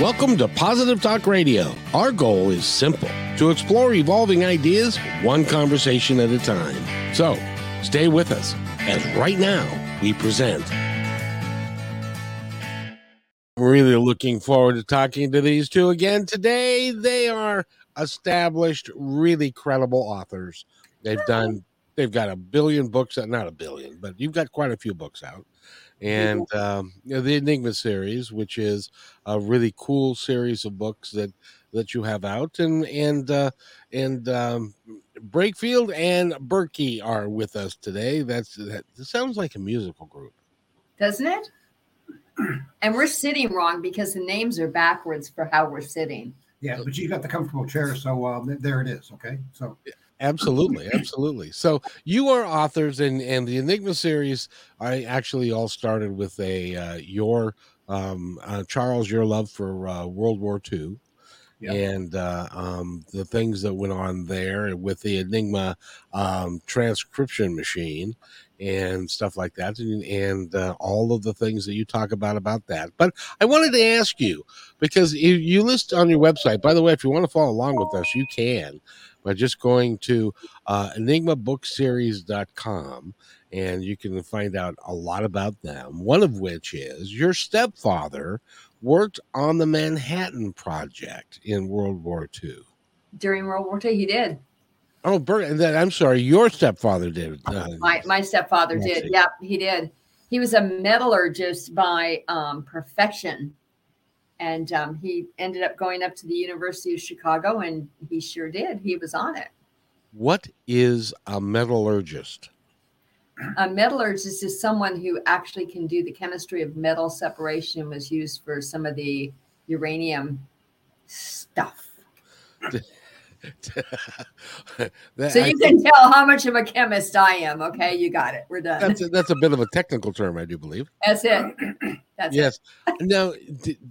Welcome to Positive Talk Radio. Our goal is simple to explore evolving ideas one conversation at a time. So stay with us as right now we present. Really looking forward to talking to these two again today. They are established, really credible authors. They've done, they've got a billion books, not a billion, but you've got quite a few books out and um, you know, the Enigma series, which is a really cool series of books that that you have out, and and uh, and um, Breakfield and Burkey are with us today. That's that sounds like a musical group, doesn't it? And we're sitting wrong because the names are backwards for how we're sitting. Yeah, but you got the comfortable chair, so uh, there it is. Okay, so Absolutely, absolutely. So you are authors, and and the Enigma series. I actually all started with a uh, your um, uh, Charles, your love for uh, World War II, yep. and uh, um, the things that went on there with the Enigma um, transcription machine and stuff like that, and, and uh, all of the things that you talk about about that. But I wanted to ask you because you, you list on your website. By the way, if you want to follow along with us, you can by just going to uh, enigmabookseries.com and you can find out a lot about them. One of which is your stepfather worked on the Manhattan Project in World War II. During World War II, he did. Oh, Bert, that I'm sorry, your stepfather did. Uh, my my stepfather did. Yep, he did. He was a metallurgist by um, perfection and um, he ended up going up to the University of Chicago, and he sure did. He was on it. What is a metallurgist? A metallurgist is someone who actually can do the chemistry of metal separation. Was used for some of the uranium stuff. That, so you I can tell how much of a chemist I am. Okay, you got it. We're done. That's a, that's a bit of a technical term, I do believe. That's it. That's yes. It. now,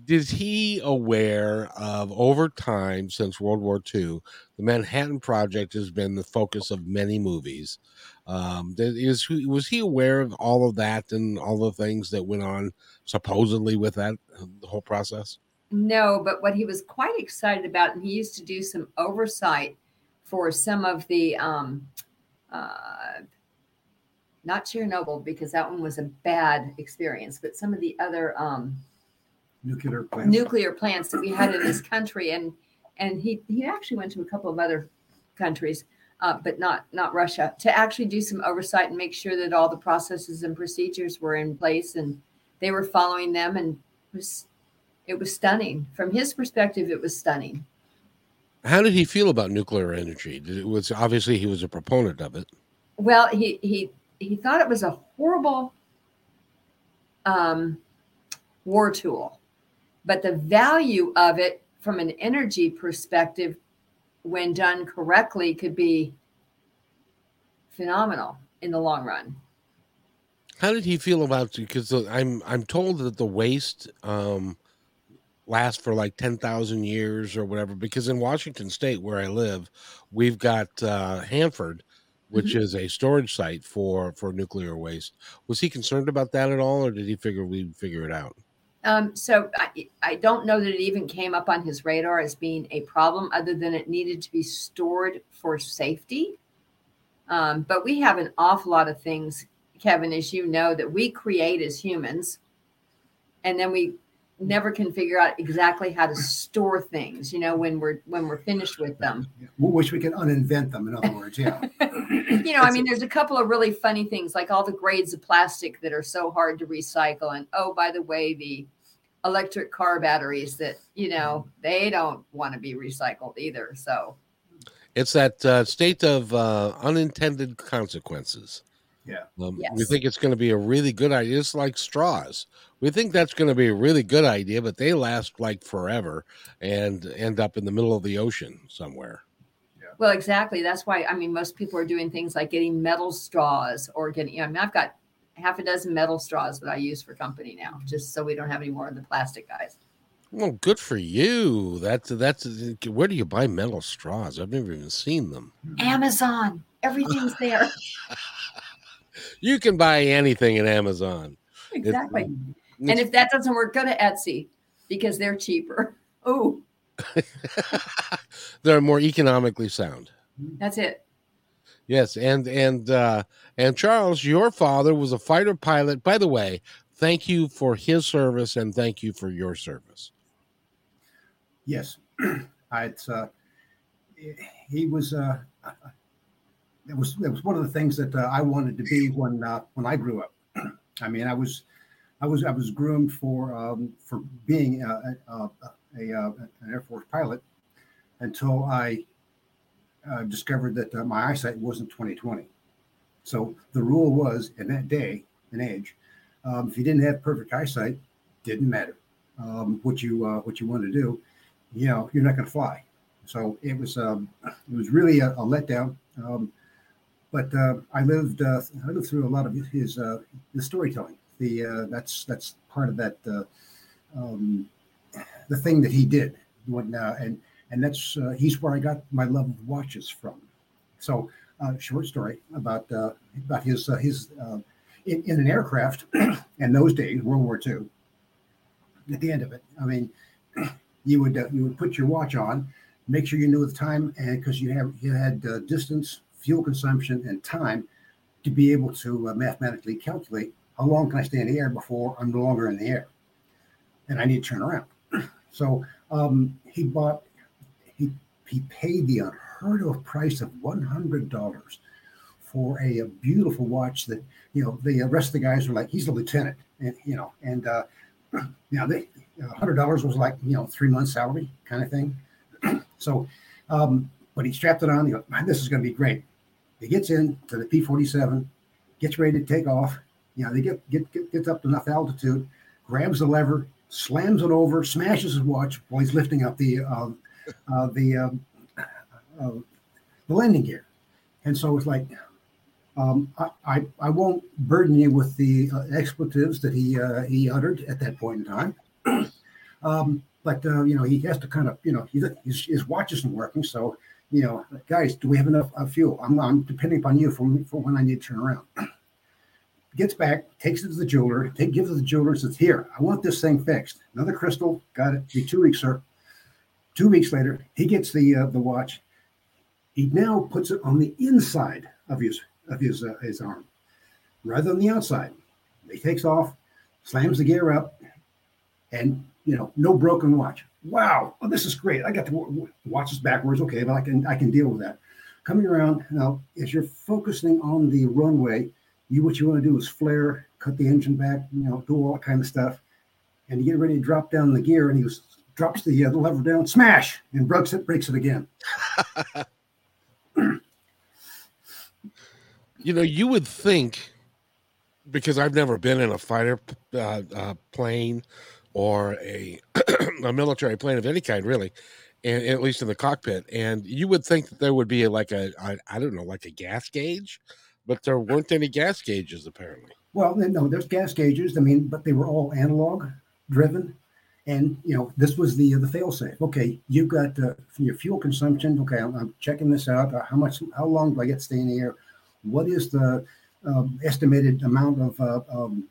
is he aware of over time since World War II, the Manhattan Project has been the focus of many movies. Um, is was he aware of all of that and all the things that went on supposedly with that the whole process? No, but what he was quite excited about, and he used to do some oversight for some of the, um, uh, not Chernobyl because that one was a bad experience, but some of the other um, nuclear plants. nuclear plants that we had in this country, and and he he actually went to a couple of other countries, uh, but not not Russia, to actually do some oversight and make sure that all the processes and procedures were in place and they were following them, and was it was stunning. From his perspective, it was stunning. How did he feel about nuclear energy? Did it was obviously he was a proponent of it. Well, he he he thought it was a horrible um, war tool, but the value of it from an energy perspective, when done correctly, could be phenomenal in the long run. How did he feel about because I'm I'm told that the waste um, last for like 10,000 years or whatever. Because in Washington State, where I live, we've got uh, Hanford, which mm-hmm. is a storage site for for nuclear waste. Was he concerned about that at all, or did he figure we'd figure it out? Um, so I, I don't know that it even came up on his radar as being a problem, other than it needed to be stored for safety. Um, but we have an awful lot of things, Kevin, as you know, that we create as humans, and then we never can figure out exactly how to store things you know when we're when we're finished with them. We wish we could uninvent them in other words yeah. You know i mean there's a couple of really funny things like all the grades of plastic that are so hard to recycle and oh by the way the electric car batteries that you know they don't want to be recycled either so. It's that uh, state of uh, unintended consequences yeah. Um, yes. We think it's going to be a really good idea. It's like straws. We think that's going to be a really good idea, but they last like forever and end up in the middle of the ocean somewhere. Yeah. Well, exactly. That's why, I mean, most people are doing things like getting metal straws or getting, you know, I mean, I've got half a dozen metal straws that I use for company now, just so we don't have any more of the plastic guys. Well, good for you. That's that's where do you buy metal straws? I've never even seen them. Amazon. Everything's there. you can buy anything at Amazon. Exactly. and if that doesn't work, go to Etsy. because they're cheaper. Oh, They're more economically sound. that's it. Yes, and and uh and Charles, your father was a fighter pilot. By the way, thank you for his service and thank you for your service. Yes, I, it's uh, he was. Uh, it was it was one of the things that uh, I wanted to be when uh, when I grew up. I mean, I was I was I was groomed for um, for being a, a, a, a an Air Force pilot until I uh, discovered that uh, my eyesight wasn't 2020. So the rule was in that day and age, um, if you didn't have perfect eyesight, didn't matter um, what you uh, what you wanted to do. You know, you're not going to fly. So it was um, it was really a, a letdown. Um, but uh, I lived uh, I lived through a lot of his uh, his storytelling. The uh, that's that's part of that uh, um, the thing that he did when uh, and and that's uh, he's where I got my love of watches from. So uh, short story about uh, about his uh, his uh, in, in an aircraft in those days World War II. At the end of it, I mean, you would uh, you would put your watch on, make sure you knew the time, and because you have you had uh, distance, fuel consumption, and time to be able to uh, mathematically calculate how long can I stay in the air before I'm no longer in the air, and I need to turn around. So um, he bought he he paid the unheard of price of one hundred dollars for a, a beautiful watch that you know the rest of the guys were like he's a lieutenant and you know and uh, you know hundred dollars was like you know three months salary kind of thing. so, um, but he strapped it on. He goes, "Man, this is going to be great. He gets in to the P forty seven, gets ready to take off. You know, they get, get get gets up to enough altitude, grabs the lever, slams it over, smashes his watch while he's lifting up the uh, uh, the um, uh, the landing gear. And so it's like, um, I, I I won't burden you with the uh, expletives that he uh, he uttered at that point in time. um, but uh, you know he has to kind of you know he, his, his watch isn't working, so you know guys, do we have enough uh, fuel? I'm, I'm depending upon you for for when I need to turn around. Gets back, takes it to the jeweler, take, gives it to the jeweler, says, "Here, I want this thing fixed." Another crystal, got it. Be two weeks, sir. Two weeks later, he gets the uh, the watch. He now puts it on the inside of his of his uh, his arm, rather than the outside. He takes off, slams the gear up, and you know, no broken watch. Wow, oh, this is great. I got to watch this backwards. Okay, but I can I can deal with that. Coming around now, as you're focusing on the runway, you what you want to do is flare, cut the engine back, you know, do all that kind of stuff, and you get ready to drop down the gear, and he goes, drops the, uh, the lever down, smash, and breaks it, breaks it again. You know, you would think because I've never been in a fighter uh, uh, plane or a a military plane of any kind, really, and at least in the cockpit. And you would think that there would be like a I, don't know, like a gas gauge, but there weren't any gas gauges apparently. Well, no, there's gas gauges. I mean, but they were all analog driven, and you know this was the the fail safe. Okay, you've got uh, your fuel consumption. Okay, I'm, I'm checking this out. Uh, how much? How long do I get to stay in the air? What is the um, estimated amount of uh, um,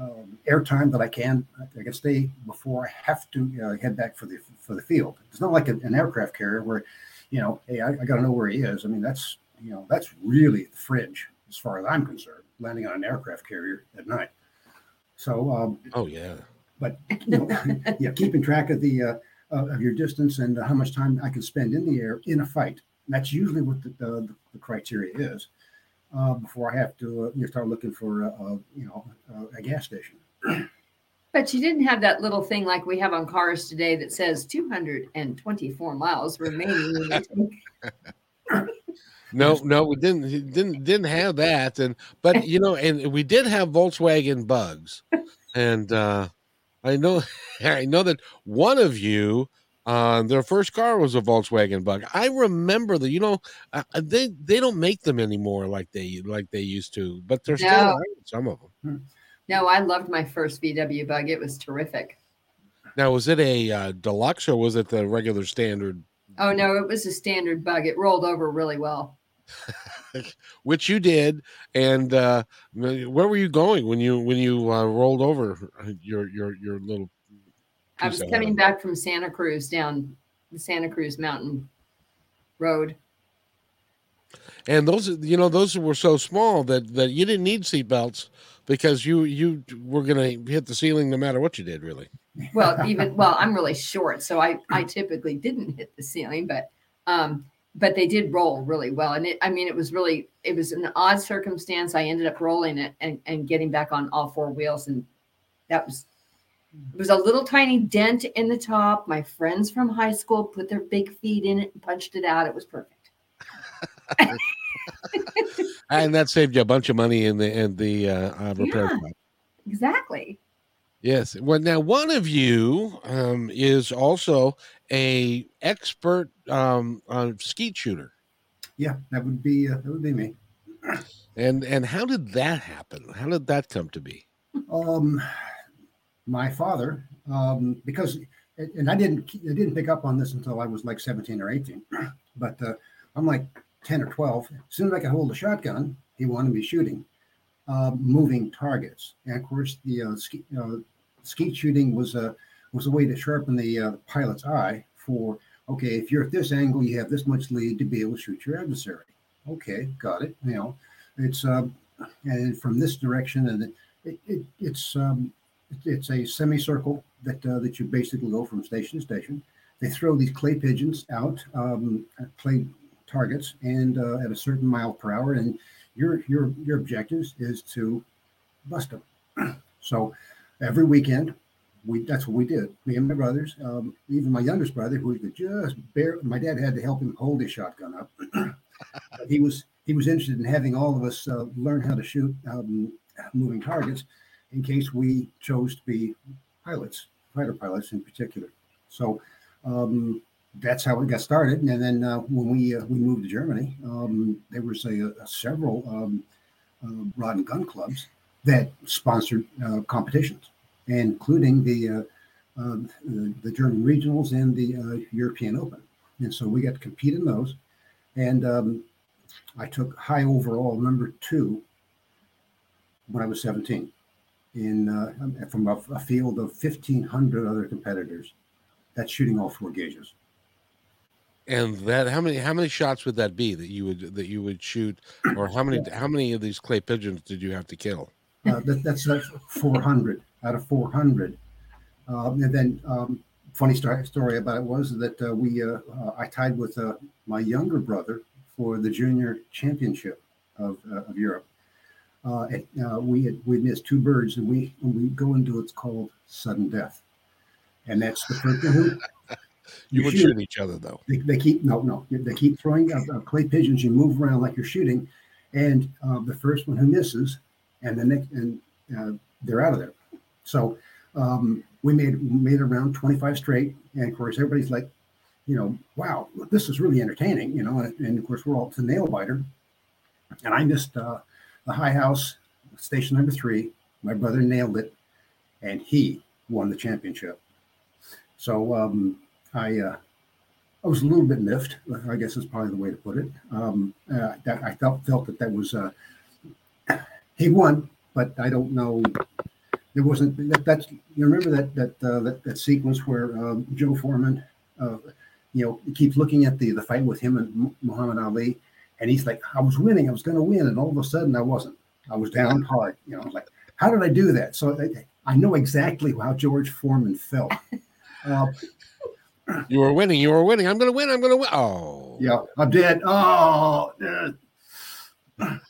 um, air time that I can I can stay before I have to uh, head back for the for the field? It's not like an, an aircraft carrier where, you know, hey, I, I got to know where he is. I mean, that's you know that's really the fringe as far as I'm concerned. Landing on an aircraft carrier at night. So um, Oh yeah. but you know, yeah, keeping track of the uh, uh, of your distance and how much time I can spend in the air in a fight. That's usually what the, the, the criteria is uh, before I have to uh, you know, start looking for uh, uh, you know uh, a gas station. But you didn't have that little thing like we have on cars today that says 224 miles remaining. in the tank. No, no, we didn't didn't didn't have that. And but you know, and we did have Volkswagen bugs. And uh I know I know that one of you uh, their first car was a Volkswagen Bug. I remember that. You know, uh, they they don't make them anymore like they like they used to, but they're still No. around, some of them. no, I loved my first VW bug. It was terrific. Now, was it a uh, deluxe or was it the regular standard? Oh no, it was a standard bug. It rolled over really well. Which you did, and uh, where were you going when you when you uh, rolled over your your your little I was coming back from Santa Cruz down the Santa Cruz Mountain Road. And those, you know, those were so small that that you didn't need seatbelts because you you were going to hit the ceiling no matter what you did, really. Well, even well, I'm really short, so I I typically didn't hit the ceiling, but um, but they did roll really well, and it I mean it was really it was an odd circumstance. I ended up rolling it and and getting back on all four wheels, and that was it was a little tiny dent in the top. My friends from high school put their big feet in it and punched it out. It was perfect. and that saved you a bunch of money in the in the uh, uh, repair yeah, Exactly. Yes. Well, now one of you um, is also a expert um, on skeet shooter. Yeah, that would be uh, that would be me. And and how did that happen? How did that come to be? Um, my father, um, because and I didn't I didn't pick up on this until I was like seventeen or eighteen, but uh, I'm like 10 or 12, as soon as I could hold a shotgun, he wanted me shooting uh, moving targets. And of course, the uh, ski, uh, skeet shooting was a was a way to sharpen the uh, pilot's eye for okay, if you're at this angle, you have this much lead to be able to shoot your adversary. Okay, got it. You know, it's uh, and from this direction, and it, it, it's um, it's a semicircle that uh, that you basically go from station to station. They throw these clay pigeons out, um, clay targets and uh, at a certain mile per hour, and your your your objectives is to bust them. so every weekend, we that's what we did. Me and my brothers, um, even my youngest brother, who could just bear. My dad had to help him hold his shotgun up. he was he was interested in having all of us uh, learn how to shoot um, moving targets in case we chose to be pilots, fighter pilots in particular. So um, that's how it got started. And then uh, when we uh, we moved to Germany, um, there was a, a several um, uh, rod and gun clubs that sponsored uh, competitions, including the, uh, um, the, the German regionals and the uh, European Open. And so we got to compete in those. And um, I took high overall number two when I was 17 in from a, a field of 1,500 other competitors. That's shooting all four gauges. And that how many how many shots would that be that you would that you would shoot, or how many how many of these clay pigeons did you have to kill? Uh, that, that's uh, 400 out of 400. Um, and then um, funny story, story about it was that uh, we uh, uh, I tied with uh, my younger brother for the junior championship of, of Europe. And, we had, we missed two birds, and we when we go into what's called sudden death, and that's the who you, you would shoot, shoot, each other though. They, they, keep no, no. They keep throwing uh, uh, clay pigeons. You move around like you're shooting, and uh, the first one who misses, and the next, and uh, they're out of there. So um, we made made around 25 straight, and of course everybody's like, you know, wow, this is really entertaining, you know. And, and of course we're all to nail biter, and I missed uh, the high house station number three. My brother nailed it, and he won the championship. So um, I uh, I was a little bit miffed. I guess is probably the way to put it. Um, uh, that I felt felt that that was uh, he won, but I don't know. There wasn't that. That's you remember that that uh, that, that sequence where um, Joe Foreman, uh, you know, keeps looking at the the fight with him and Muhammad Ali, and he's like, "I was winning. I was going to win," and all of a sudden, I wasn't. I was down hard. You know, like, how did I do that? So I, I know exactly how George Foreman felt. Uh, you were winning. You were winning. I'm going to win. I'm going to win. Oh, yeah, I'm dead. Oh,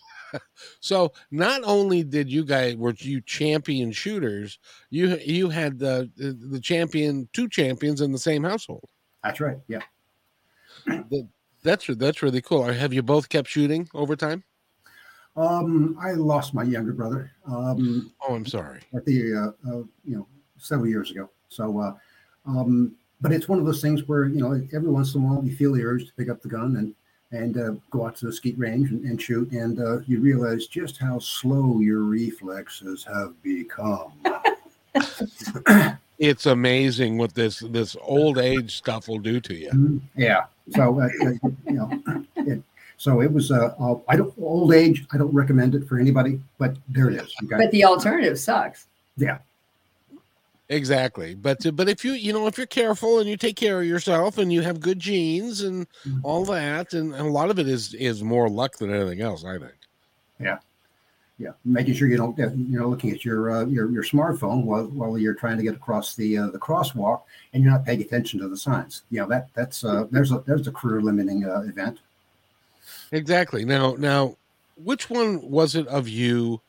so not only did you guys were you champion shooters, you you had the the champion two champions in the same household. That's right. Yeah. The, that's that's really cool. Have you both kept shooting over time? Um, I lost my younger brother. Um, oh, I'm sorry. At the uh, uh, you know several years ago. So uh, um, but it's one of those things where you know every once in a while you feel the urge to pick up the gun and and uh, go out to the skeet range and, and shoot, and uh, you realize just how slow your reflexes have become. it's amazing what this this old age stuff will do to you. Mm-hmm. Yeah. So uh, uh, you know, it, so it was. Uh, uh, I don't old age. I don't recommend it for anybody, but there it is. But the alternative sucks. Yeah. Exactly. But uh, but if you you know if you're careful and you take care of yourself and you have good genes and Mhm. all that and, and a lot of it is is more luck than anything else, I think. Yeah, making sure you don't get you know looking at your uh, your your smartphone while, while you're trying to get across the uh, the crosswalk and you're not paying attention to the signs. You know that that's uh, there's a there's a career limiting uh, event. Exactly. Now now which one was it of you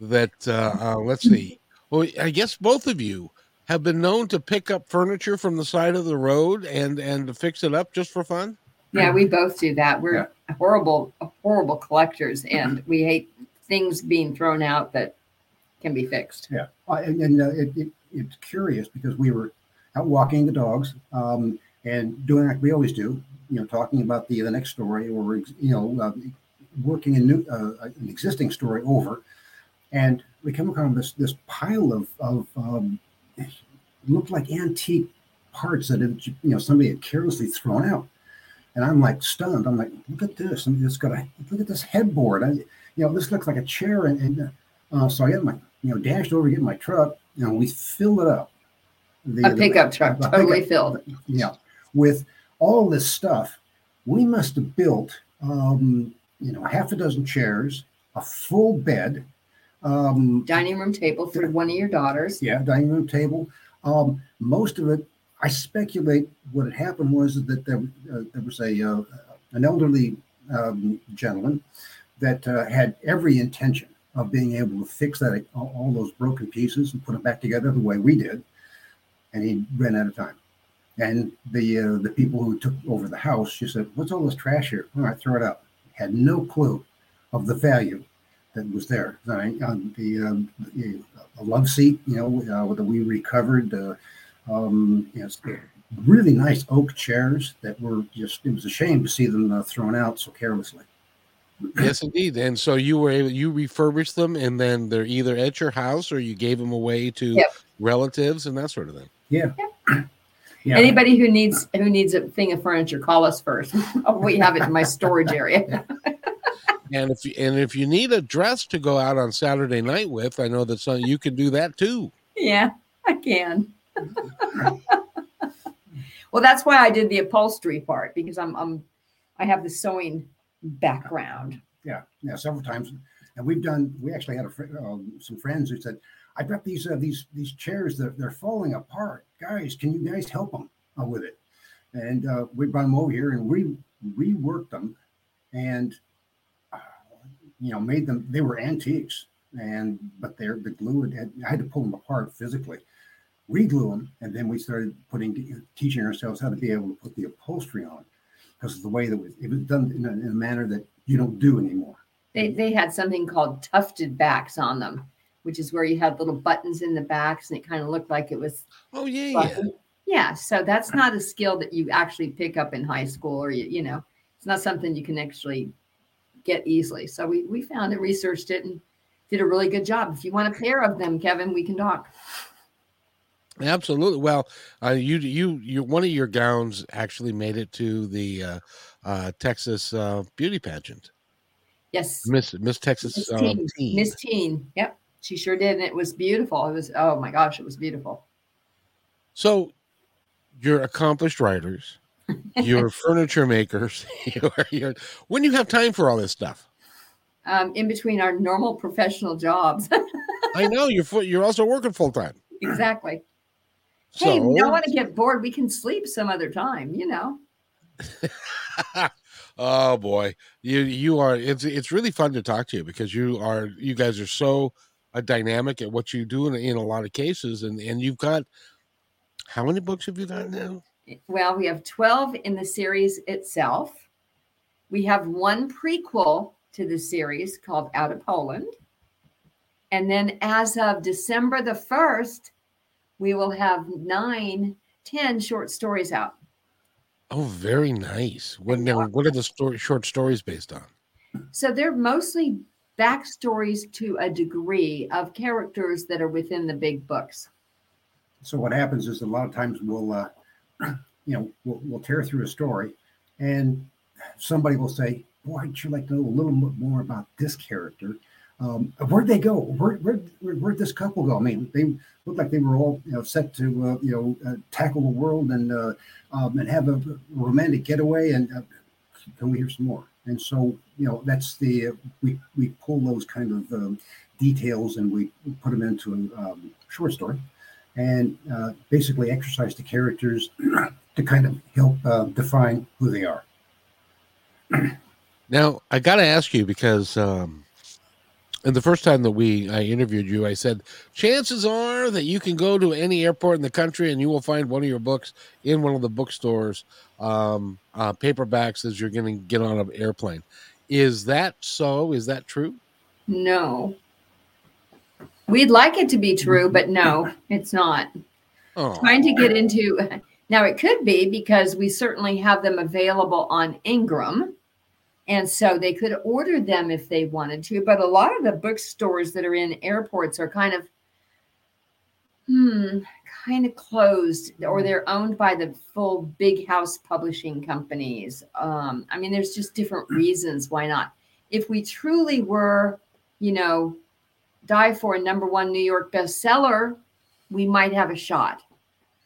that uh, uh let's see. Well, I guess both of you have been known to pick up furniture from the side of the road and and to fix it up just for fun. Yeah, we both do that. We're Yeah. horrible, horrible collectors, and we hate things being thrown out that can be fixed. Yeah, uh, and, uh, it, it, it's curious because we were out walking the dogs um, and doing like we always do, you know, talking about the the next story or you know uh, working a new uh, an existing story over, and we come across this this pile of of um, looked like antique parts that had, you know somebody had carelessly thrown out. And I'm like stunned. I'm like, look at this! And it's got a look at this headboard. I, you know, this looks like a chair. And, and uh, so I get my you know, dashed over, to get my truck, you know, we filled it up. The, A pickup truck, a totally pickup- filled. Yeah, with all this stuff, we must have built, um, you know, half a dozen chairs, a full bed, um, Dining room table for one of your daughters. yeah, dining room table. Um, most of it, I speculate, what had happened was that there, uh, there was a uh, an elderly um, gentleman that uh, had every intention of being able to fix that all, those broken pieces and put them back together the way we did, and he ran out of time. And the uh, the people who took over the house, she said, "What's all this trash here? All right, throw it out." Had no clue of the value that was there. I, um, the, um, a love seat, you know, uh, that we recovered. Uh, um, you know, really nice oak chairs that were just. It was a shame to see them uh, thrown out so carelessly. Yes, indeed. And so you were able you refurbished them and then they're either at your house or you gave them away to Yep. relatives and that sort of thing. Yeah. Yeah. Anybody who needs who needs a thing of furniture, call us first. we have it in my storage area. And if you, and if you need a dress to go out on Saturday night with, I know that some, you can do that too. yeah, I can. well, that's why I did the upholstery part because I'm I'm I have the sewing background. Yeah, yeah, several times, and we've done. We actually had a um, some friends who said, "I've got these uh, these these chairs that they're falling apart. Guys, can you guys help them uh, with it?" And uh, we brought them over here and we reworked them, and uh, you know made them. They were antiques, and but they're the glue had, had I had to pull them apart physically, reglue them, and then we started putting teaching ourselves how to be able to put the upholstery on because of the way that was, it was done in a, in a manner that you don't do anymore. They they had something called tufted backs on them, which is where you had little buttons in the backs and it kind of looked like it was Oh yeah, yeah. Yeah, so that's not a skill that you actually pick up in high school or you you know, it's not something you can actually get easily. So we we found it, researched it and did a really good job. If you want a pair of them, Kevin, we can talk. Absolutely. Well, uh, you you you one of your gowns actually made it to the uh, uh, Texas uh, beauty pageant, Yes. Miss Miss Texas Miss um, Teen. teen. Miss Teen. Yep. She sure did. And it was beautiful. It was oh my gosh, it was beautiful. So, you're accomplished writers, you're furniture makers. You're, you're when do you have time for all this stuff? Um, in between our normal professional jobs. I know you're you're also working full time. exactly. So, Hey, we don't want to get bored. We can sleep some other time, you know. oh boy, you you are. It's it's really fun to talk to you because you are you guys are so uh, dynamic at what you do in, in a lot of cases, and and you've got how many books have you got now? Well, we have 12 in the series itself. We have one prequel to the series called Out of Poland. And then as of December the 1st, we will have nine, ten short stories out. Oh, very nice. What now? What are the story, short stories based on? So they're mostly backstories to a degree of characters that are within the big books. So what happens is a lot of times we'll, uh, you know, we'll, we'll tear through a story, and somebody will say, "Boy, I'd sure like to know a little bit more about this character." um, where'd they go? Where, where, where, where'd this couple go? I mean, they looked like they were all you know set to uh, you know uh, tackle the world and uh, um, and have a romantic getaway. And uh, can we hear some more? And so you know that's the we we pull those kind of um, details and we put them into a um, short story and uh, basically exercise the characters to kind of help uh, define who they are. now I got to ask you because. Um and the first time that we I interviewed you, I said chances are that you can go to any airport in the country and you will find one of your books in one of the bookstores, um, uh, paperbacks as you're going to get on an airplane. Is that so? Is that true? No. We'd like it to be true, but no, it's not. Oh. Trying to get into now, it could be because we certainly have them available on Ingram and so they could order them if they wanted to. But a lot of the bookstores that are in airports are kind of, hmm, kind of closed or they're owned by the full big house publishing companies. Um, I mean, there's just different reasons why not. If we truly were, you know, die for a number one New York bestseller, we might have a shot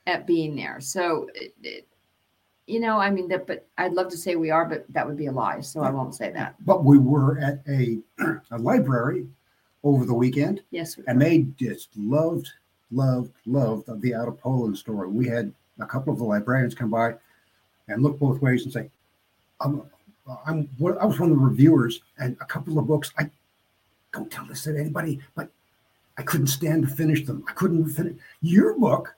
at being there. So it, it, you know, I mean that, but I'd love to say we are, but that would be a lie. So I won't say that. But we were at a, a library over the weekend. Yes. And they just loved, loved, loved the Out of Poland story. We had a couple of the librarians come by and look both ways and say, I'm, I'm, I was one of the reviewers and a couple of books. I don't tell this to anybody, but I couldn't stand to finish them. I couldn't finish your book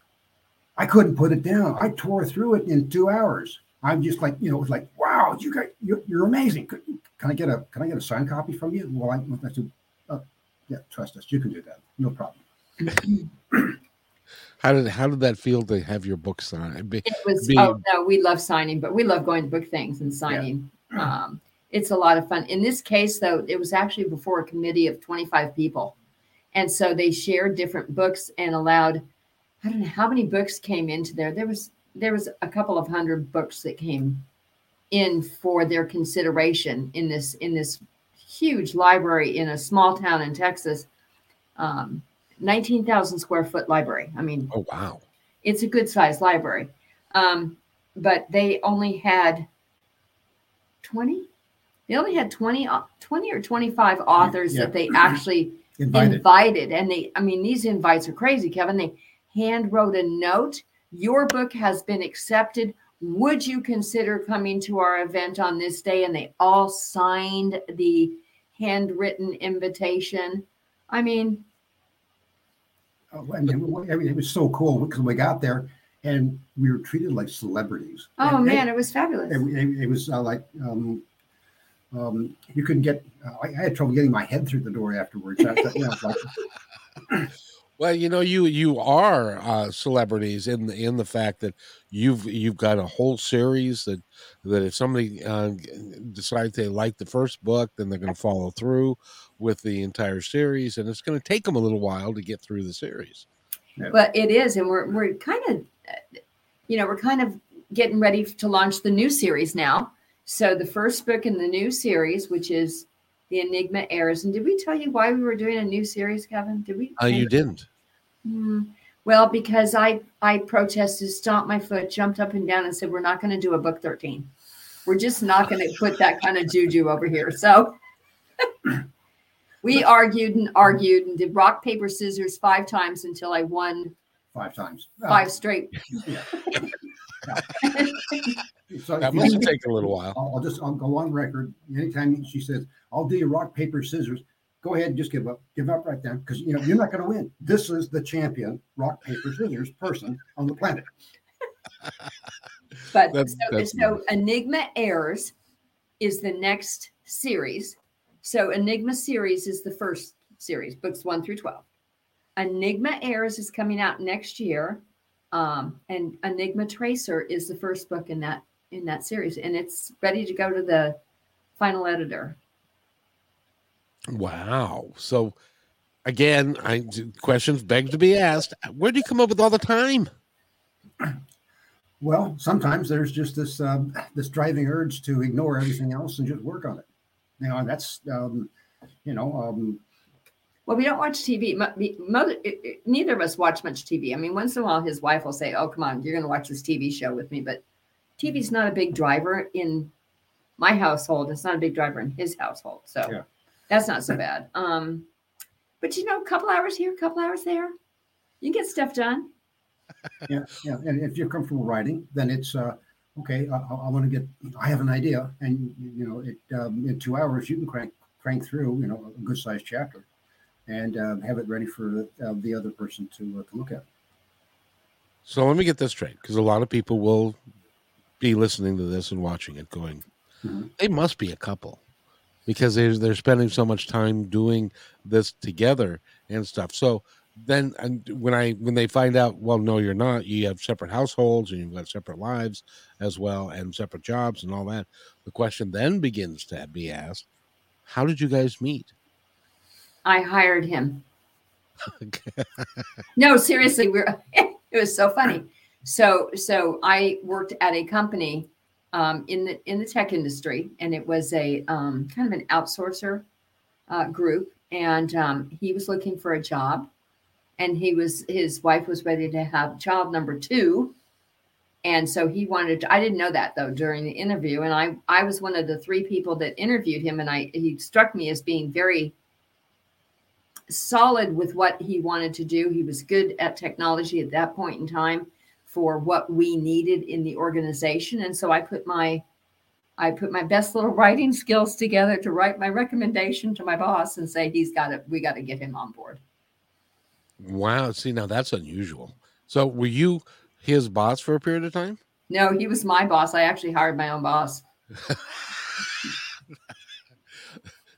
I couldn't put it down. I tore through it in two hours. I'm just like, you know, it was like, wow, you got, you're, you're amazing. Can, can I get a, can I get a signed copy from you? Well, I, I said, uh, yeah, trust us. You can do that. No problem. how did, how did that feel to have your book signed? Be, it was, be, oh no, we love signing, but we love going to book things and signing. Yeah. Um, it's a lot of fun. In this case, though, it was actually before a committee of 25 people. And so they shared different books and allowed I don't know how many books came into there. There was there was a couple of hundred books that came in for their consideration in this in this huge library in a small town in Texas. Um, 19,000 square foot library. I mean, oh wow. It's a good sized library. Um, but they only had 20 they only had 20 20 or 25 authors yeah. that they actually invited. invited and they i mean these invites are crazy kevin they hand wrote a note. Your book has been accepted. Would you consider coming to our event on this day? And they all signed the handwritten invitation. I mean, oh, it was so cool because we got there and we were treated like celebrities. Oh and, man, it, it, was fabulous. It, it, it was uh, like um, um, you couldn't get. Uh, I, I, had trouble getting my head through the door afterwards. I, know, like, Well, you know, you you are uh, celebrities in the in the fact that you've you've got a whole series that that if somebody uh, decides they like the first book, then they're going to follow through with the entire series, and it's going to take them a little while to get through the series. Yeah. But it is, and we're we're kind of, you know, we're kind of getting ready to launch the new series now. So the first book in the new series, which is the Enigma Heirs. And did we tell you why we were doing a new series, Kevin? Did we? Uh, you didn't. Hmm. Well, because I I protested, stomped my foot, jumped up and down, and said, "We're not going to do a book 13. We're just not going to put that kind of juju over here." So we argued and argued and did rock paper scissors five times until I won five times, five straight. so that must take a little while. I'll, I'll just I'll go on record. Anytime she says, "I'll do rock paper scissors," go ahead and just give up. Give up right now because you know you're not going to win. This is the champion rock paper scissors person on the planet. but that's, so, that's so nice. Enigma Heirs is the next series. So Enigma series is the first series, books one through twelve. Enigma Heirs is coming out next year, um, and Enigma Tracer is the first book in that in that series, and it's ready to go to the final editor. Wow. So again, I questions beg to be asked. Where do you come up with all the time? Well, sometimes there's just this um, this driving urge to ignore everything else and just work on it. You know, that's um, you know, um, Well, we don't watch TV. Mo- we- mo- it- it- neither of us watch much TV. I mean, once in a while, his wife will say, "Oh, come on, you're going to watch this TV show with me." But TV's not a big driver in my household. It's not a big driver in his household, so Yeah. That's not so bad. Um, but you know, a couple hours here, a couple hours there, you can get stuff done. Yeah, yeah. And if you're comfortable writing, then it's uh, okay. I, I want to get. I have an idea, and you know, it um, in two hours you can crank crank through, you know, a good sized chapter, and uh, have it ready for uh, the other person to uh, to look at. So let me get this straight, because a lot of people will be listening to this and watching it, going, Mhm. "They must be a couple," because they're they're spending so much time doing this together and stuff. So then, and when I when they find out, well, no, you're not. You have separate households and you've got separate lives as well, and separate jobs and all that. The question then begins to be asked: How did you guys meet? I hired him. No, seriously, we're it was so funny. So so I worked at a company um, in the in the tech industry, and it was a um, kind of an outsourcer uh, group, and um, he was looking for a job, and he was his wife was ready to have child number two, and so he wanted. To, I didn't know that though during the interview, and I I was one of the three people that interviewed him, and I he struck me as being very solid with what he wanted to do. He was good at technology at that point in time for what we needed in the organization. And so I put my I put my best little writing skills together to write my recommendation to my boss and say he's got it. We got to get him on board. Wow, see now that's unusual. So were you his boss for a period of time? No, he was my boss. I actually hired my own boss.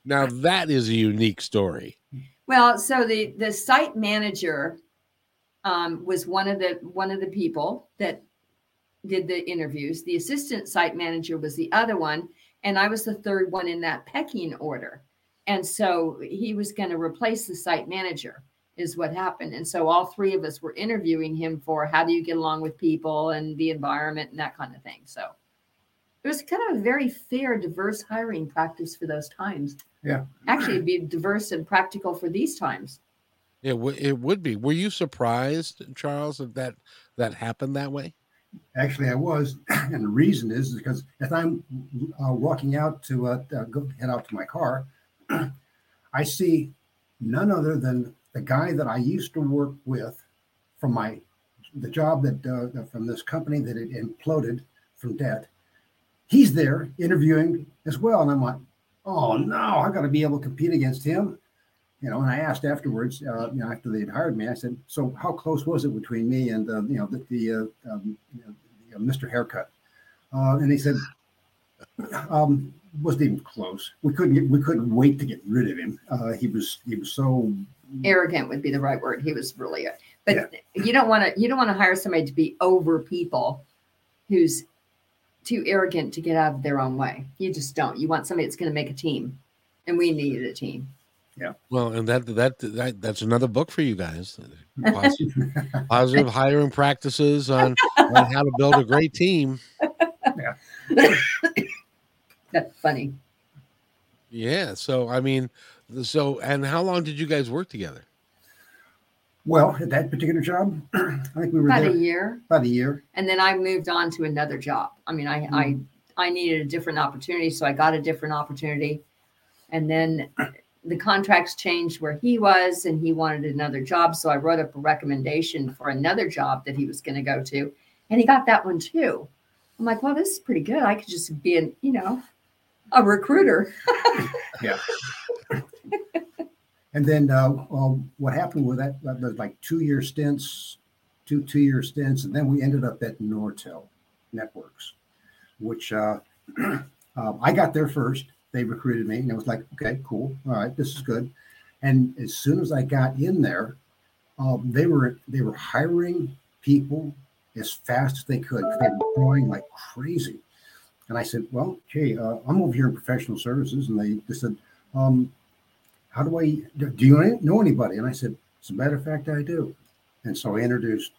Now that is a unique story. Well, so the the site manager um, was one of the one of the people that did the interviews. The assistant site manager was the other one, and I was the third one in that pecking order. And so he was going to replace the site manager, is what happened. And so all three of us were interviewing him for how do you get along with people and the environment and that kind of thing. So it was kind of a very fair, diverse hiring practice for those times. Yeah. Actually, it'd be diverse and practical for these times. It, w- it would be. Were you surprised, Charles, that that, happened that way? Actually, I was, and the reason is because as I'm uh, walking out to uh, uh, go head out to my car, I see none other than the guy that I used to work with from my the job that uh, from this company that had imploded from debt. He's there interviewing as well, and I'm like, oh no, I got to be able to compete against him. You know, and I asked afterwards, uh, you know, after they'd hired me, I said, "So, how close was it between me and uh, you know the, the uh, um, you know, the, uh, Mr. Haircut?" Uh, and he said, um, "Wasn't even close. We couldn't get, we couldn't wait to get rid of him. Uh, he was he was so Arrogant would be the right word. He was really, but you don't want to you don't want to hire somebody to be over people who's too arrogant to get out of their own way. You just don't. You want somebody that's going to make a team, and we needed a team. Well, and that that, that that's another book for you guys. Positive, positive hiring practices on, on how to build a great team. That's funny. Yeah. So I mean, so and how long did you guys work together? well at that particular job. I think we were About there a year, about a year. and then I moved on to another job. I mean, I I mm-hmm. I needed a different opportunity, so I got a different opportunity, and then the contracts changed where he was, and he wanted another job. So I wrote up a recommendation for another job that he was going to go to, and he got that one too. I'm like, well, this is pretty good. I could just be an you know a recruiter. Yeah. and then uh, well, what happened with that, that was like two year stints, two two year stints, and then we ended up at Nortel Networks, which uh, uh, I got there first. They recruited me, and it was like, okay, cool, all right, this is good. And as soon as I got in there, um, they were they were hiring people as fast as they could. They were growing like crazy. And I said, well, okay, uh, I'm over here in professional services, and they, they said, um, how do I do you know anybody? And I said, as a matter of fact, I do. And so I introduced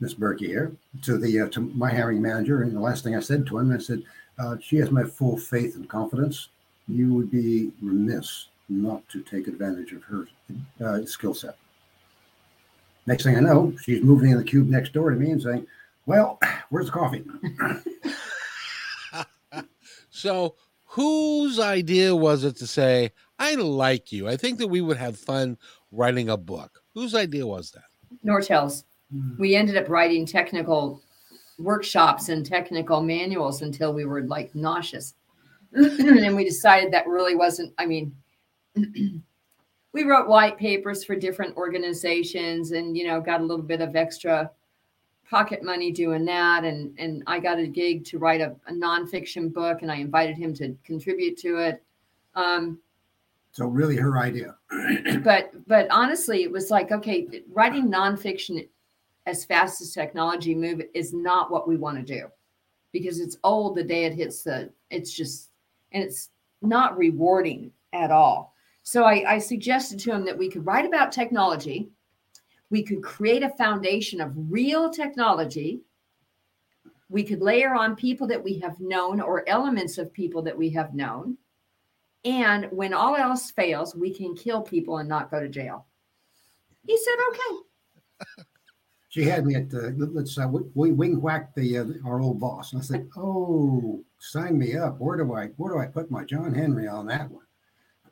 Miss Burkey here to the uh, to my hiring manager. And the last thing I said to him, I said, uh, she has my full faith and confidence. You would be remiss not to take advantage of her uh, skill set. Next thing I know, she's moving in the cube next door to me and saying, "Well, where's the coffee?" so, whose idea was it to say, "I like you. I think that we would have fun writing a book"? Whose idea was that? Nortel's. Hmm. We ended up writing technical workshops and technical manuals until we were like nauseous. and we decided that really wasn't, I mean, we wrote white papers for different organizations and, you know, got a little bit of extra pocket money doing that. And, and I got a gig to write a, a nonfiction book and I invited him to contribute to it. Um, So really, her idea. but but honestly, it was like, okay, writing nonfiction as fast as technology move is not what we want to do because it's old the day it hits the it's just and it's not rewarding at all. So I, I suggested to him that we could write about technology, we could create a foundation of real technology. We could layer on people that we have known or elements of people that we have known. And when all else fails, we can kill people and not go to jail. He said, okay. She had me at uh, let- let's uh, we wing whack the uh, our old boss. And I said, "Oh, sign me up. Where do I where do I put my John Henry on that one?"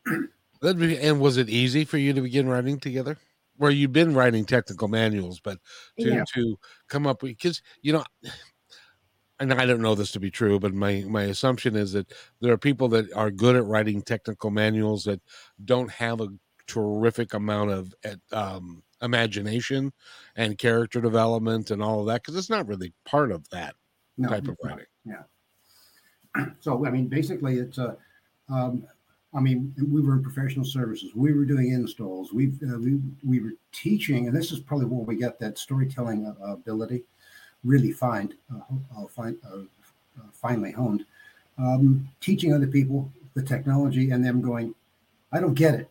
That'd be, and was it easy for you to begin writing together? Where you've been writing technical manuals, but to Yeah. to come up with because you know, and I don't know this to be true, but my my assumption is that there are people that are good at writing technical manuals that don't have a terrific amount of um, imagination and character development and all of that because it's not really part of that No, type of writing. not. writing. So I mean, basically, it's a. Um, I mean, we were in professional services. We were doing installs. We uh, we we were teaching, and this is probably where we got that storytelling uh, ability, really fine, uh, uh, fine, uh, uh, finely honed. Um, teaching other people the technology, and them going, "I don't get it."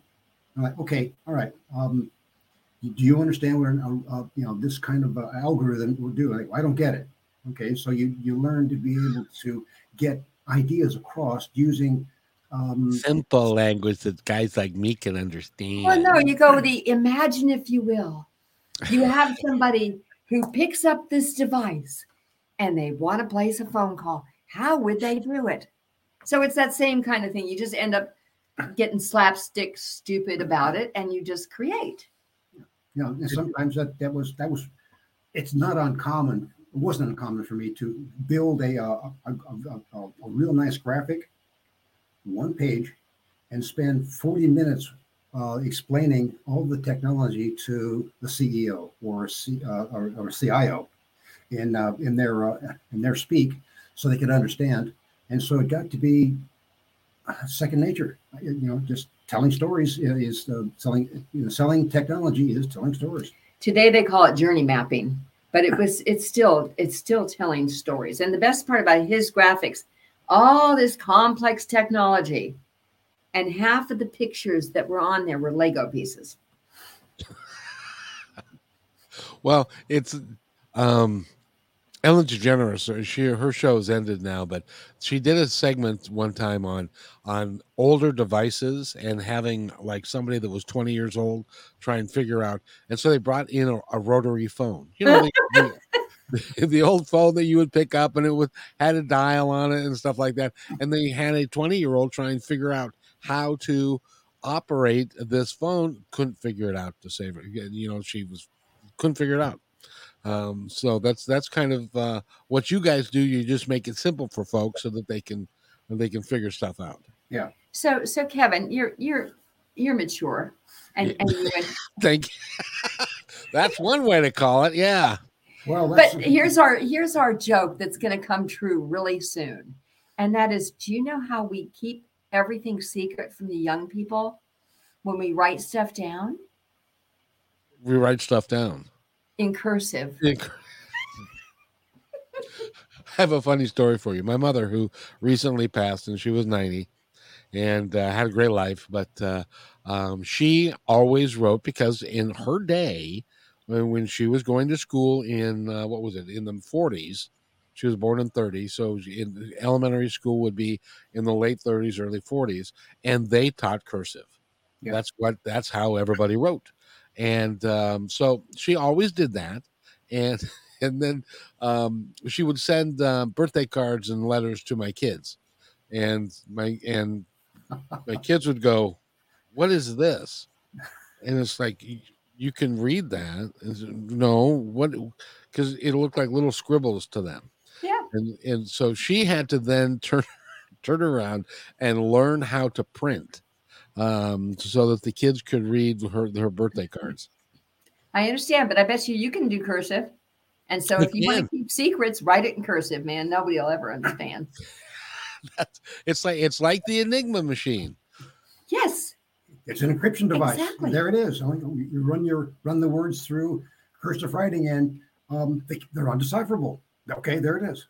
I'm like, "Okay, all right. Um, do you understand what an, uh, uh, you know this kind of uh, algorithm will do?" Like, I don't get it. Okay, so you you learn to be able to get ideas across using um, Simple language that guys like me can understand. Well, no, you go the imagine, if you will. You have somebody who picks up this device and they want to place a phone call. How would they do it? So it's that same kind of thing. You just end up getting slapstick stupid about it and you just create. You know and sometimes that that was that was it's not uncommon it wasn't uncommon for me to build a a, a, a, a, a real nice graphic one page and spend 40 minutes uh, explaining all the technology to the ceo or C, uh, or, or cio in uh, in their uh, in their speak so they could understand. And so it got to be uh, second nature you know just telling stories is uh, selling you know selling technology is telling stories Today they call it journey mapping, but it was it's still it's still telling stories. And the best part about his graphics, all this complex technology, and half of the pictures that were on there were Lego pieces. Well, it's um Ellen DeGeneres. uh, She her show's ended now, but she did a segment one time on on older devices and having like somebody that was 20 years old try and figure out. And so they brought in a, a rotary phone. You know, the, the, the old phone that you would pick up and it would had a dial on it and stuff like that. And they had a 20 year old try and figure out how to operate this phone. Couldn't figure it out to save it. You know, she was couldn't figure it out. Um, so that's that's kind of uh, what you guys do. You just make it simple for folks so that they can they can figure stuff out. Yeah. So so Kevin, you're you're you're mature, and and you went, Thank you. that's one way to call it. Yeah. well but here's our here's our joke that's going to come true really soon, and that is, do you know how we keep everything secret from the young people when we write stuff down We write stuff down. In cursive? I have a funny story for you. My mother, who recently passed, and she was 90 and uh, had a great life, but uh, um, she always wrote because in her day, when when she was going to school in uh, what was it, in the 40s, she was born in 30, so in elementary school would be in the late 30s, early 40s, and they taught cursive. Yeah. That's what that's how everybody wrote. And um, so she always did that. And and then um, she would send uh, birthday cards and letters to my kids. And my and my kids would go, "What is this?" And it's like you can read that. No, what? Because it looked like little scribbles to them. Yeah. And and so she had to then turn turn around and learn how to print, um, so that the kids could read her her birthday cards. I understand, but I bet you you can do cursive. And so if you want to keep secrets, write it in cursive, man. Nobody will ever understand. That's, it's like it's like the Enigma machine. yes. It's an encryption device. Exactly. There it is. You run your run the words through cursive writing, and um, they, they're undecipherable. Okay, there it is.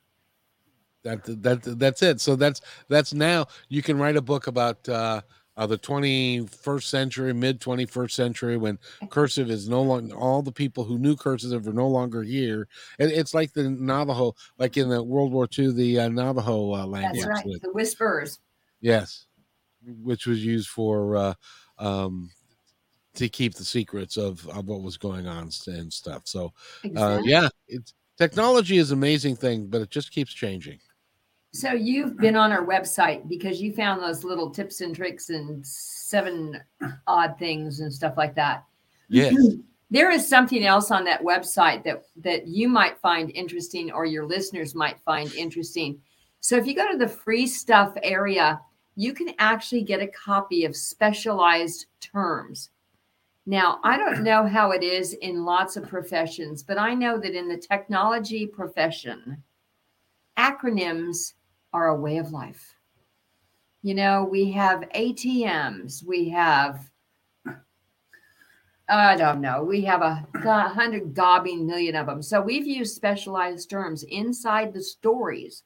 That that that's it. So that's that's now you can write a book about uh, uh the 21st century, mid 21st century, when cursive is no longer all the people who knew cursive are no longer here. And it's like the Navajo, like in the World War II, the uh, Navajo uh, language. That's right. The whisperers. yes, which was used for uh, um, to keep the secrets of, of what was going on and stuff. So uh, Exactly. yeah, it's technology is an amazing thing, but it just keeps changing. So you've been on our website because you found those little tips and tricks and seven odd things and stuff like that. Yes. There is something else on that website that that you might find interesting or your listeners might find interesting. So if you go to the free stuff area, you can actually get a copy of specialized terms. Now, I don't know how it is in lots of professions, but I know that in the technology profession, acronyms are a way of life. You know, we have ATMs, we have, I don't know, we have a hundred gobbing million of them. So we've used specialized terms inside the stories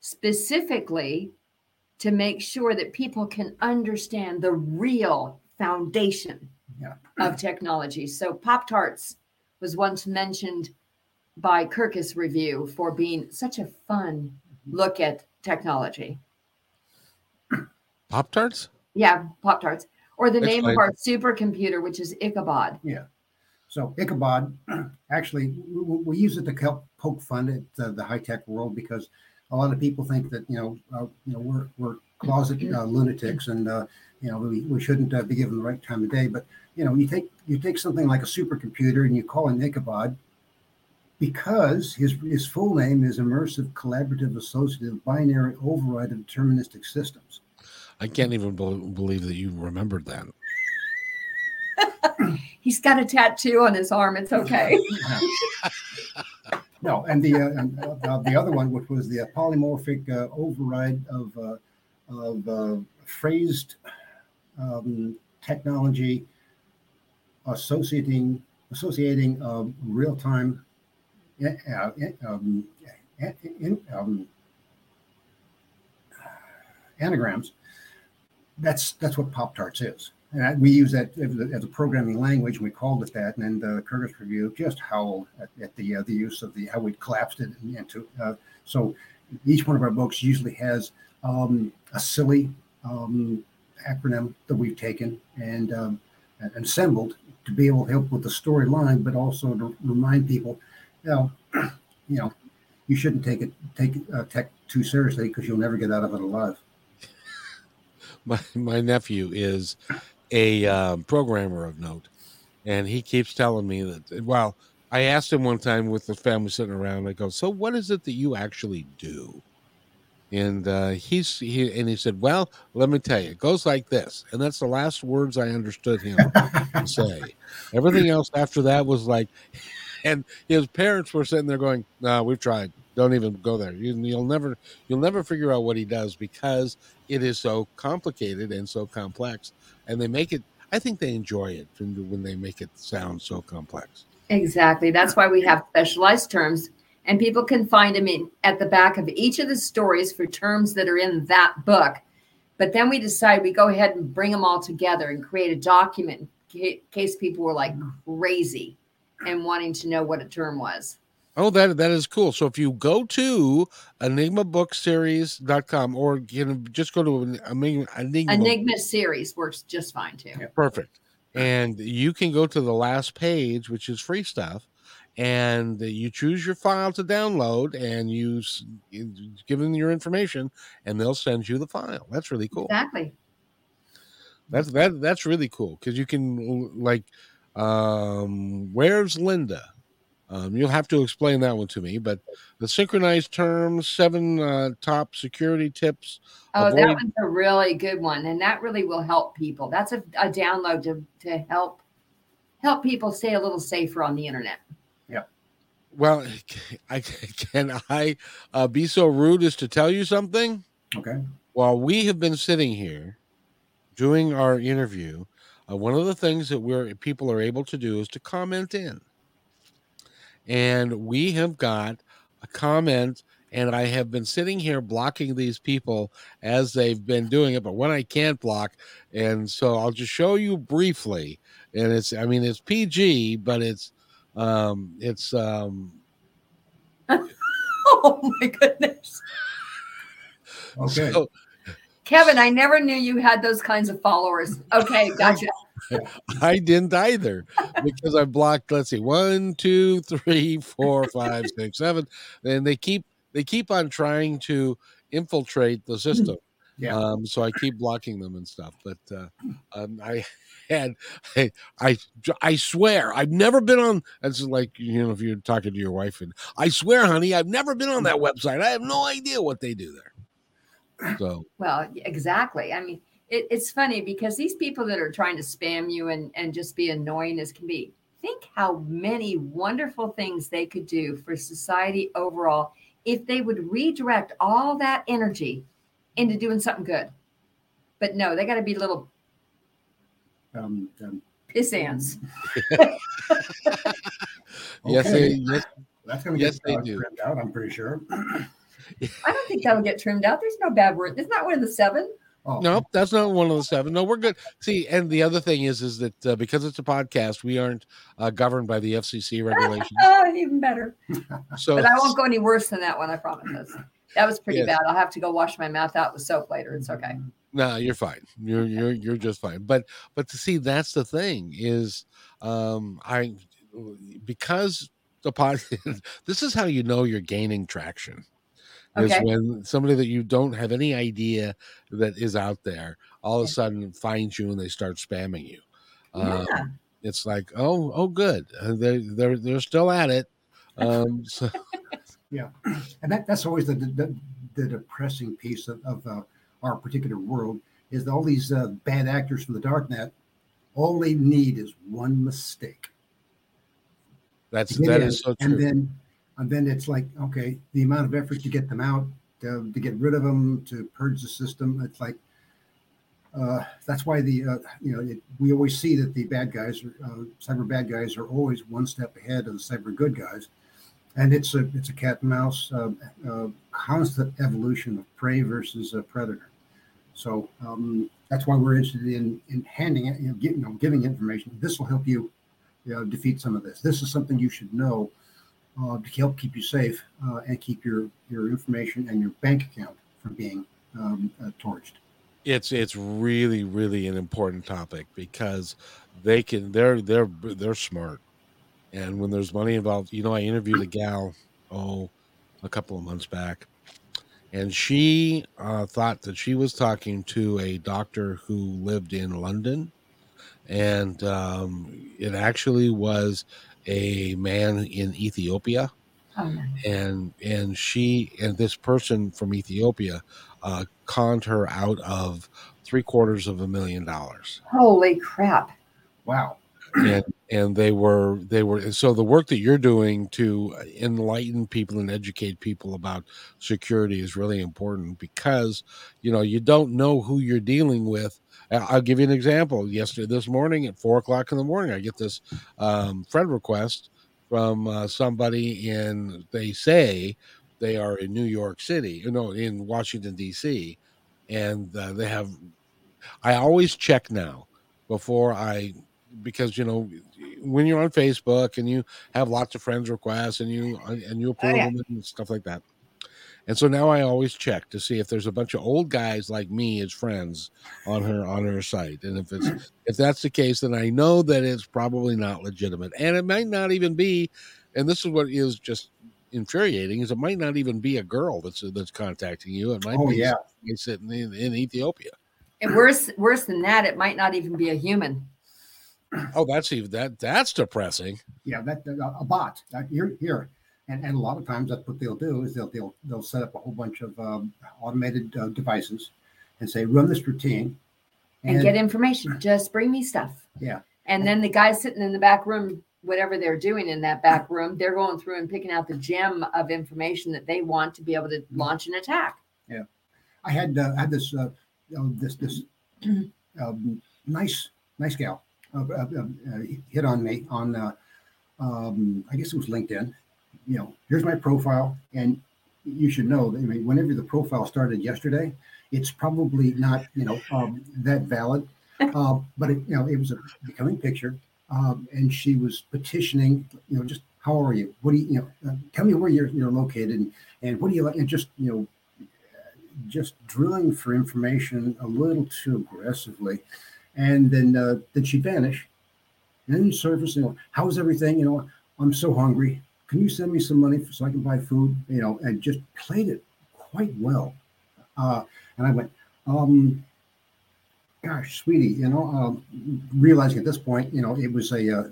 specifically to make sure that people can understand the real foundation Yeah. of technology. So Pop Tarts was once mentioned by Kirkus Review for being such a fun look at technology. Pop Tarts? Yeah, Pop Tarts. Or the name of our supercomputer, which is Ichabod. Yeah. So Ichabod, actually, we, we we use it to help poke fun at uh, the high tech world because a lot of people think that you know, uh, you know, we're we're closet uh, lunatics and uh, you know we, we shouldn't uh, be given the right time of day. But you know, you take you take something like a supercomputer and you call it Ichabod because his his full name is Immersive Collaborative Associative Binary Override of Deterministic Systems. I can't even bel believe that you remembered that. He's got a tattoo on his arm. It's okay. No, and the uh, and, uh, the other one, which was the uh, polymorphic uh, override of uh, of uh, phrased um, technology associating associating um, real time um, um, anagrams. That's that's what Pop Tarts is. And we use that as a, programming language. We called it that, and then the Kirkus Review just howled at, at the uh, the use of the how we collapsed it into. Uh, so each one of our books usually has um, a silly um, acronym that we've taken and, um, assembled to be able to help with the storyline, but also to remind people, you know, you know, you shouldn't take it take uh, tech too seriously because you'll never get out of it alive. My my nephew is a um, programmer of note, and he keeps telling me that. Well, I asked him one time with the family sitting around. I go, "So what is it that you actually do?" And uh, he's he and he said, "Well, let me tell you, it goes like this." And that's the last words I understood him to say. Everything else after that was like, and his parents were sitting there going, "No, we've tried. Don't even go there. You, you'll never, you'll never figure out what he does because it is so complicated and so complex. And they make it. I think they enjoy it when when they make it sound so complex. Exactly. That's why we have specialized terms, and people can find them in at the back of each of the stories for terms that are in that book. But then we decide we go ahead and bring them all together and create a document in case people were like crazy and wanting to know what a term was. Oh, that that is cool. So if you go to enigmabookseries.com or you know, just go to Enigma, Enigma, Enigma series works just fine too. Yeah. perfect. And you can go to the last page, which is free stuff, and you choose your file to download and you you give them your information and they'll send you the file. That's really cool. Exactly. That's that that's really cool because you can like um where's Linda? Um, you'll have to explain that one to me, but the synchronized terms, seven uh, top security tips. Oh, that Avoid- one's a really good one, and that really will help people. That's a, a download to, to help help people stay a little safer on the internet. Yeah. Well, I can I uh, be so rude as to tell you something? Okay. While we have been sitting here doing our interview, uh, one of the things that we're people are able to do is to comment in, and we have got a comment. And I have been sitting here blocking these people as they've been doing it, but when I can't block, and so I'll just show you briefly. And it's, I mean, it's PG, but it's, um, it's, um, Oh my goodness, Okay. so Kevin! I never knew you had those kinds of followers. Okay, gotcha. I didn't either because I blocked. Let's see, one, two, three, four, five, six, seven, and they keep they keep on trying to infiltrate the system. Yeah. Um, so I keep blocking them and stuff. But uh, um, I had I, I I swear I've never been on. That's like you know if you're talking to your wife and I swear, honey, I've never been on that website. I have no idea what they do there. So Well, exactly. I mean, it, it's funny because these people that are trying to spam you and, and just be annoying as can be, think how many wonderful things they could do for society overall if they would redirect all that energy into doing something good. But no, they got to be little Um, um, piss ants. yes, okay. they, yes, That's going to Yes, get they do. trimmed out, I'm pretty sure. I don't think that'll get trimmed out. There's no bad word. It's not one of the seven. Oh, Nope, that's not one of the seven. No, we're good. See, and the other thing is, is that uh, because it's a podcast, we aren't uh, governed by the FCC regulations. Oh, even better. So, But I won't go any worse than that one. I promise. That's- That was pretty Yes. bad. I'll have to go wash my mouth out with soap later. It's okay. no, you're fine. You're you're you're just fine. But but to see, that's the thing is, um, I because the pod. this is how you know you're gaining traction. Is when somebody that you don't have any idea that is out there all of a sudden finds you and they start spamming you. Um, Yeah. it's like oh oh good. Uh, they're they're they're still at it. Um so, yeah, and that, that's always the, the, the depressing piece of, of uh, our particular world is that all these uh, bad actors from the darknet all they need is one mistake. That's that in, is so and true. then and then it's like okay the amount of effort to get them out to, to get rid of them to purge the system it's like uh, that's why the uh, you know it, we always see that the bad guys uh, cyber bad guys are always one step ahead of the cyber good guys. And it's a it's a cat and mouse uh, uh, constant evolution of prey versus a predator. So um, that's why we're interested in in handing it you know, you know giving information. This will help you you know, defeat some of this. This is something you should know uh, to help keep you safe uh, and keep your your information and your bank account from being um, uh, torched. it's it's really really an important topic because they can they're they're they're smart and when there's money involved you know i interviewed a gal oh a couple of months back and she uh, thought that she was talking to a doctor who lived in london and um, it actually was a man in ethiopia Oh, nice. and and she and this person from Ethiopia uh, conned her out of three quarters of a million dollars, Holy crap. Wow. and and they were they were so the work that you're doing to enlighten people and educate people about security is really important because you know you don't know who you're dealing with. I- I'll give you an example. Yesterday, this morning at four o'clock in the morning, I get this um, friend request from uh, somebody in. They say they are in New York City, you know, in Washington D.C., and uh, they have. I always check now before I because you know when you're on Facebook and you have lots of friends requests and you and you approve Oh, yeah. them and stuff like that. And so now I always check to see if there's a bunch of old guys like me as friends on her on her site. And if it's if that's the case, then I know that it's probably not legitimate. And it might not even be, and this is what is just infuriating, is it might not even be a girl that's that's contacting you. It might Oh, be yeah. somebody sitting in, in Ethiopia. And worse, worse than that, it might not even be a human. Oh, that's even that that's depressing. Yeah, that, that- a bot uh, here here, and, and a lot of times that's what they'll do is they'll they'll they'll set up a whole bunch of um, automated uh, devices and say run this routine and get information. Just bring me stuff. Yeah. And then the guys sitting in the back room, whatever they're doing in that back room, they're going through and picking out the gem of information that they want to be able to launch an attack. Yeah, I had uh, had this uh, you know, this this um, nice nice gal uh, uh, uh, hit on me on uh, um, I guess it was LinkedIn. You know, here's my profile, and you should know. that, I mean, whenever the profile started yesterday, it's probably not you know um, that valid, uh, but it, you know it was a becoming picture, um, and she was petitioning. You know, just how are you? What do you you know? Uh, tell me where you're you're located, and, and what do you like? And just you know just drilling for information a little too aggressively, and then uh, then she'd vanish. And then surface, you know, how's everything? You know, I'm so hungry. Can you send me some money so I can buy food? You know, and just played it quite well. Uh, and I went, um, gosh, sweetie, you know, um, realizing at this point, you know, it was a uh,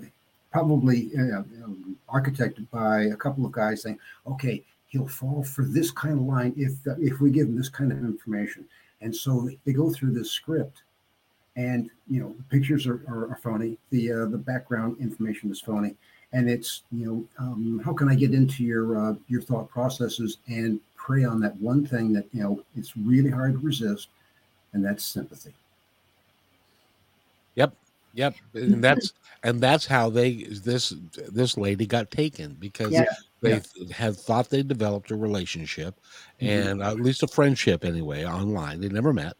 probably uh, um, architected by a couple of guys saying, okay, he'll fall for this kind of line if if we give him this kind of information. And so they go through this script, and you know the pictures are, are, are phony, the uh, the background information is phony, and it's you know um, how can I get into your uh, your thought processes and prey on that one thing that you know it's really hard to resist, and that's sympathy. Yep, yep. and that's and that's how they this this lady got taken because Yeah. they had thought they developed a relationship Mhm. and at least a friendship anyway online. They never met,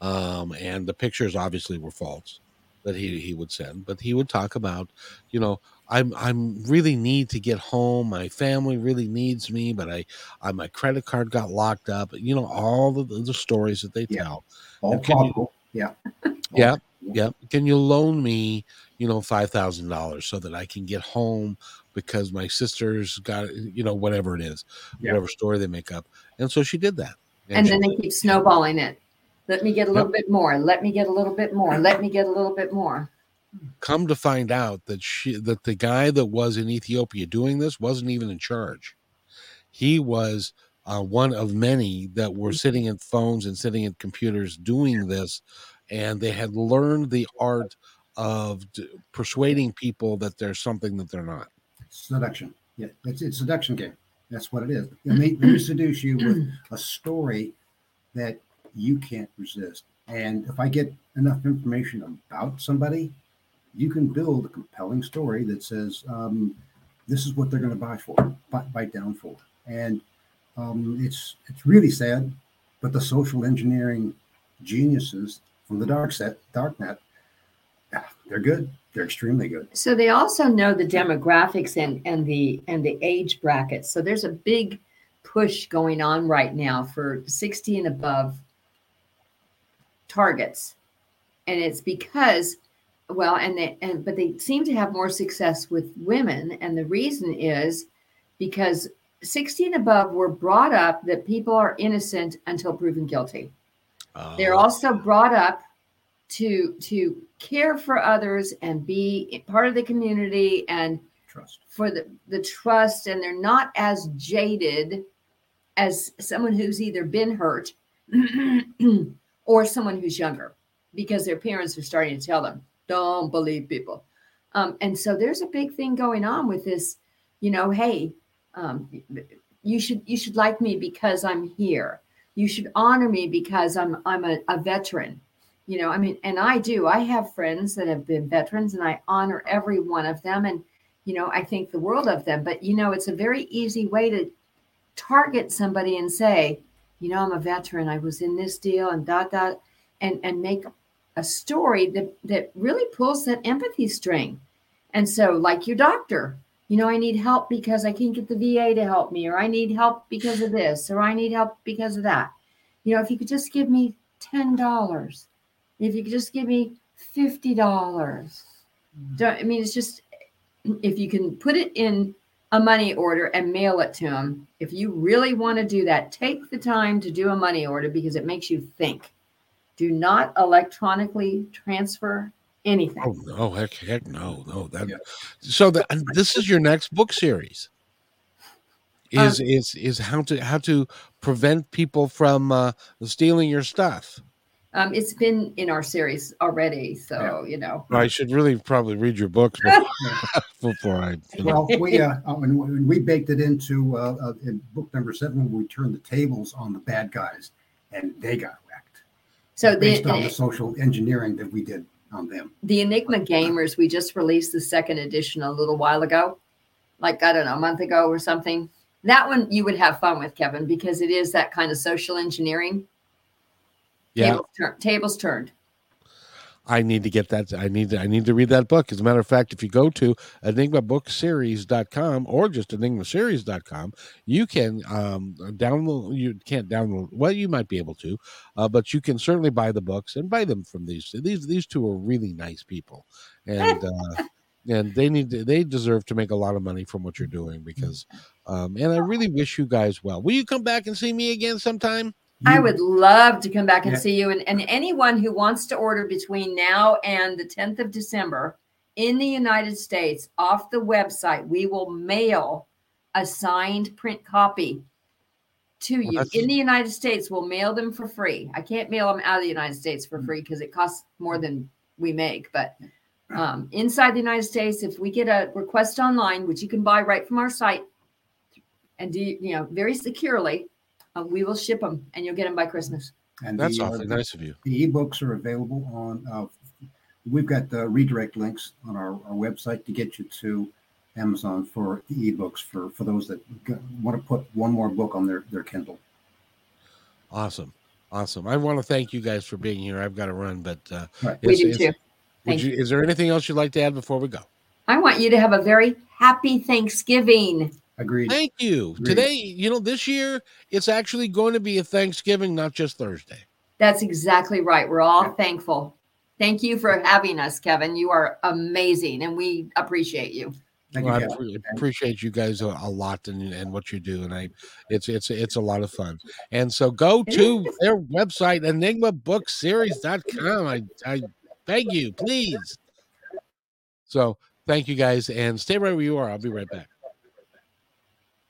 um, and the pictures obviously were false that he he would send. But he would talk about, you know, I'm I'm really need to get home. My family really needs me, but I, I my credit card got locked up. You know all the the stories that they Yeah. tell. All And can you- Yeah. Yeah, yeah. Can you loan me, you know, five thousand dollars so that I can get home because my sister's got, you know, whatever it is, Yeah. whatever story they make up. And so she did that. And she then they did. keep snowballing it. Let me get a little bit more. Let me get a little bit more. Let me get a little bit more. come to find out that she that the guy that was in Ethiopia doing this wasn't even in charge. He was uh, one of many that were sitting at phones and sitting at computers doing this, and they had learned the art of d- persuading people that there's something that they're not. Seduction. Yeah, it's it's seduction game. That's what it is. Let me, let seduce you with a story that you can't resist. And if I get enough information about somebody, you can build a compelling story that says, um, this is what they're going to buy for, buy, buy down for. And um, it's it's really sad, but the social engineering geniuses from the dark set, dark net, they're good. They're extremely good. So they also know the demographics and and the and the age brackets. So there's a big push going on right now for 60 and above targets. And it's because well and they and but they seem to have more success with women and the reason is because 60 and above were brought up that people are innocent until proven guilty. They're Uh, also brought up to to care for others and be part of the community and Trust. for the, the trust and they're not as jaded as someone who's either been hurt or someone who's younger because their parents are starting to tell them don't believe people. Um, and so there's a big thing going on with this you know hey um, you should you should like me because i'm here. You should honor me because i'm i'm a, a veteran you know i mean and i do. I have friends that have been veterans and i honor every one of them and you know i think the world of them. But you know it's a very easy way to target somebody and say you know i'm a veteran i was in this deal and dot dot and and make a story that that really pulls that empathy string. And so, like your doctor, you know, I need help because I can't get the VA to help me, or I need help because of this, or I need help because of that. You know, if you could just give me ten dollars, if you could just give me fifty dollars. Mm. I mean, it's just if you can put it in a money order and mail it to them, if you really want to do that, take the time to do a money order because it makes you think. Do not electronically transfer anything. Oh no, heck, heck no, no. That yeah. so that this is your next book series. Is um, is is how to how to prevent people from uh, stealing your stuff. Um, it's been in our series already, so yeah. you know. I should really probably read your books before, before I. Well, we uh, uh, when, when, we baked it into uh, uh, in book number seven, we turned the tables on the bad guys, and they got wrecked. So based the, on the social engineering that we did on them. The Enigma Gamers, we just released the second edition a little while ago, like I don't know, a month ago or something. That one you would have fun with, Kevin, because it is that kind of social engineering yeah. Tables, tur- tables turned. I need to get that. I need to, I need to read that book. As a matter of fact, if you go to enigmabookseries.com or just enigmaseries.com, you can um, download. You can't download. Well, you might be able to, uh, but you can certainly buy the books and buy them from these. These these two are really nice people, and uh, and they need to, they deserve to make a lot of money from what you're doing because. Um, and I really wish you guys well. Will you come back and see me again sometime? I would love to come back and yeah. see you. And, and anyone who wants to order between now and the 10th of December in the United States off the website, we will mail a signed print copy to well, you in the United States. We'll mail them for free. I can't mail them out of the United States for mm. free because it costs more than we make. But um, inside the United States, if we get a request online, which you can buy right from our site and do, you know, very securely, uh, we will ship them and you'll get them by Christmas. And that's the, awfully uh, nice of you. The ebooks are available on. Uh, we've got the redirect links on our, our website to get you to Amazon for the ebooks for for those that want to put one more book on their their Kindle. Awesome, awesome. I want to thank you guys for being here. I've got to run, but uh, right. we do too. You, is there anything else you'd like to add before we go? I want you to have a very happy Thanksgiving. Agreed. Thank you. Agreed. Today, you know, this year it's actually going to be a Thanksgiving, not just Thursday. That's exactly right. We're all yeah. thankful. Thank you for having us, Kevin. You are amazing, and we appreciate you. Thank well, you, I appreciate you guys a, a lot and, and what you do, and I it's it's it's a lot of fun. And so go to their website enigmabookseries.com. I I beg you, please. So thank you guys, and stay right where you are. I'll be right back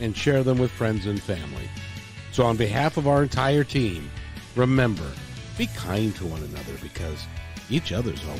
and share them with friends and family. So, on behalf of our entire team, remember be kind to one another because each other's all